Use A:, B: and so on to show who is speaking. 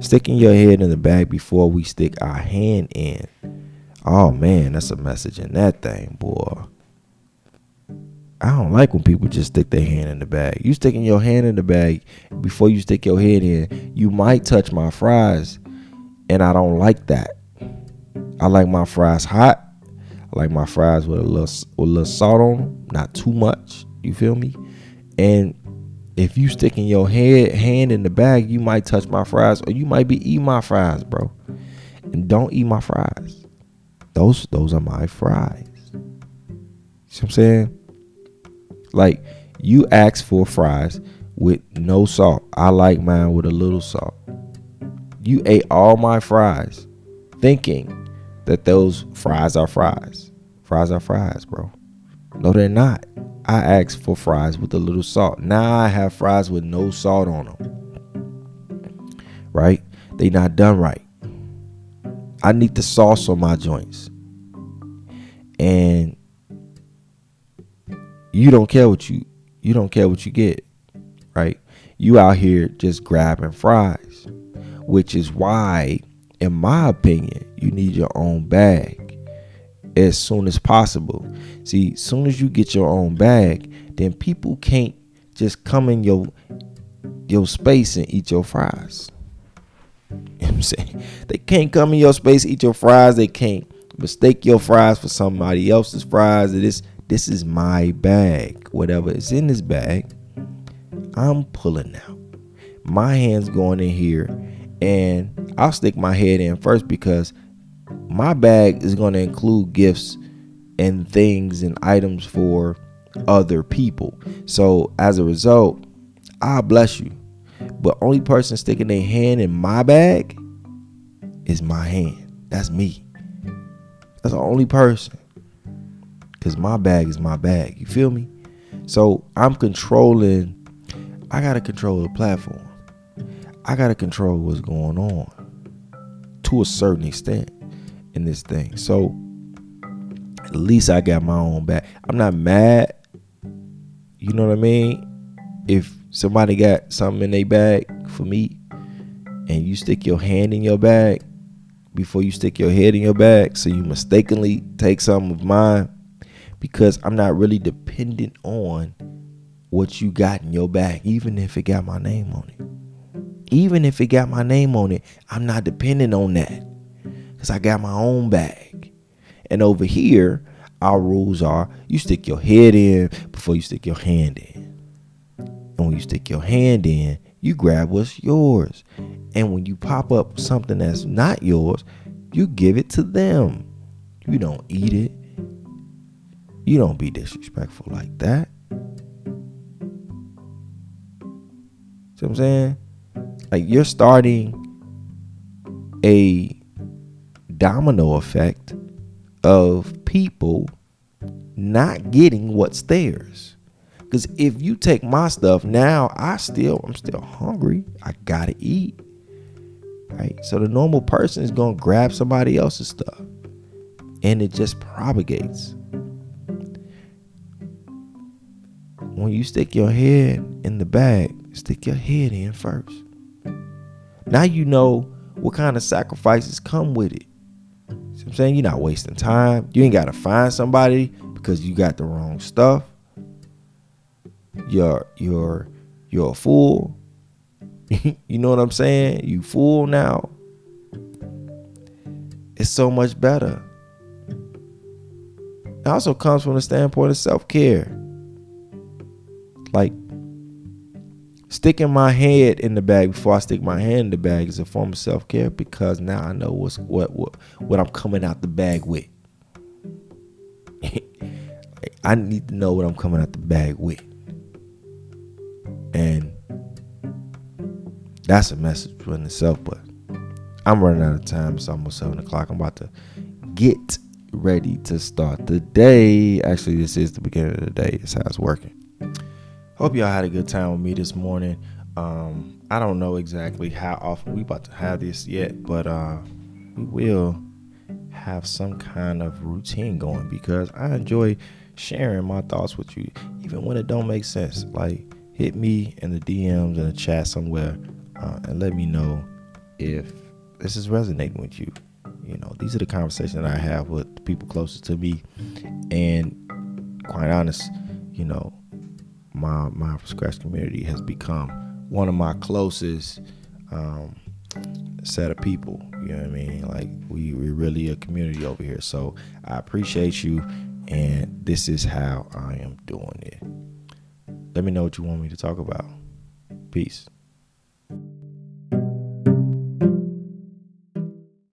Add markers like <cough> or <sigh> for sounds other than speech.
A: Sticking your head in the bag before we stick our hand in. Oh man, that's a message in that thing, boy. I don't like when people just stick their hand in the bag. You sticking your hand in the bag before you stick your head in, you might touch my fries, and I don't like that. I like my fries hot. I like my fries with a little with a little salt on them, not too much. You feel me? And if you sticking your head hand in the bag, you might touch my fries, or you might be eating my fries, bro. And don't eat my fries. Those those are my fries. See what I'm saying? Like you asked for fries with no salt. I like mine with a little salt. You ate all my fries thinking that those fries are fries. Fries are fries, bro. No, they're not. I asked for fries with a little salt. Now I have fries with no salt on them. Right? They not done right. I need the sauce on my joints. And you don't care what you you don't care what you get, right? You out here just grabbing fries, which is why, in my opinion, you need your own bag as soon as possible. See, soon as you get your own bag, then people can't just come in your your space and eat your fries. <laughs> I'm saying? They can't come in your space, eat your fries. They can't mistake your fries for somebody else's fries. It is this is my bag. Whatever is in this bag, I'm pulling out. My hand's going in here, and I'll stick my head in first because my bag is going to include gifts and things and items for other people. So as a result, I bless you. But only person sticking their hand in my bag is my hand. That's me. That's the only person because my bag is my bag. You feel me? So I'm controlling. I gotta control the platform. I gotta control what's going on to a certain extent in this thing. So at least I got my own back. I'm not mad. You know what I mean? If somebody got something in their bag for me, and you stick your hand in your bag before you stick your head in your bag, so you mistakenly take some of mine because I'm not really dependent on what you got in your bag, even if it got my name on it. Even if it got my name on it, I'm not dependent on that because I got my own bag. And over here, our rules are you stick your head in before you stick your hand in. And when you stick your hand in, you grab what's yours. And when you pop up something that's not yours, you give it to them. You don't eat it. You don't be disrespectful like that. See what I'm saying? Like you're starting a domino effect of people not getting what's theirs. Cause if you take my stuff now, I still I'm still hungry. I gotta eat. Right? So the normal person is gonna grab somebody else's stuff. And it just propagates. when you stick your head in the bag, stick your head in first. Now you know what kind of sacrifices come with it. I'm saying? You're not wasting time. You ain't gotta find somebody because you got the wrong stuff. You're you're you're a fool. <laughs> you know what I'm saying? You fool now. It's so much better. It also comes from the standpoint of self-care like sticking my head in the bag before I stick my hand in the bag is a form of self care because now I know what's what what what I'm coming out the bag with. <laughs> I need to know what I'm coming out the bag with, and that's a message within itself. But I'm running out of time. It's almost seven o'clock. I'm about to get ready to start the day. Actually, this is the beginning of the day. It's how it's working. Hope y'all had a good time with me this morning. Um, I don't know exactly how often we about to have this yet, but uh, we will have some kind of routine going because I enjoy sharing my thoughts with you, even when it don't make sense. Like hit me in the DMs in the chat somewhere uh, and let me know if this is resonating with you. You know, these are the conversations that I have with people closest to me, and quite honest, you know, my my scratch community has become one of my closest um, set of people. You know what I mean? Like we we're really a community over here. So I appreciate you, and this is how I am doing it. Let me know what you want me to talk about. Peace.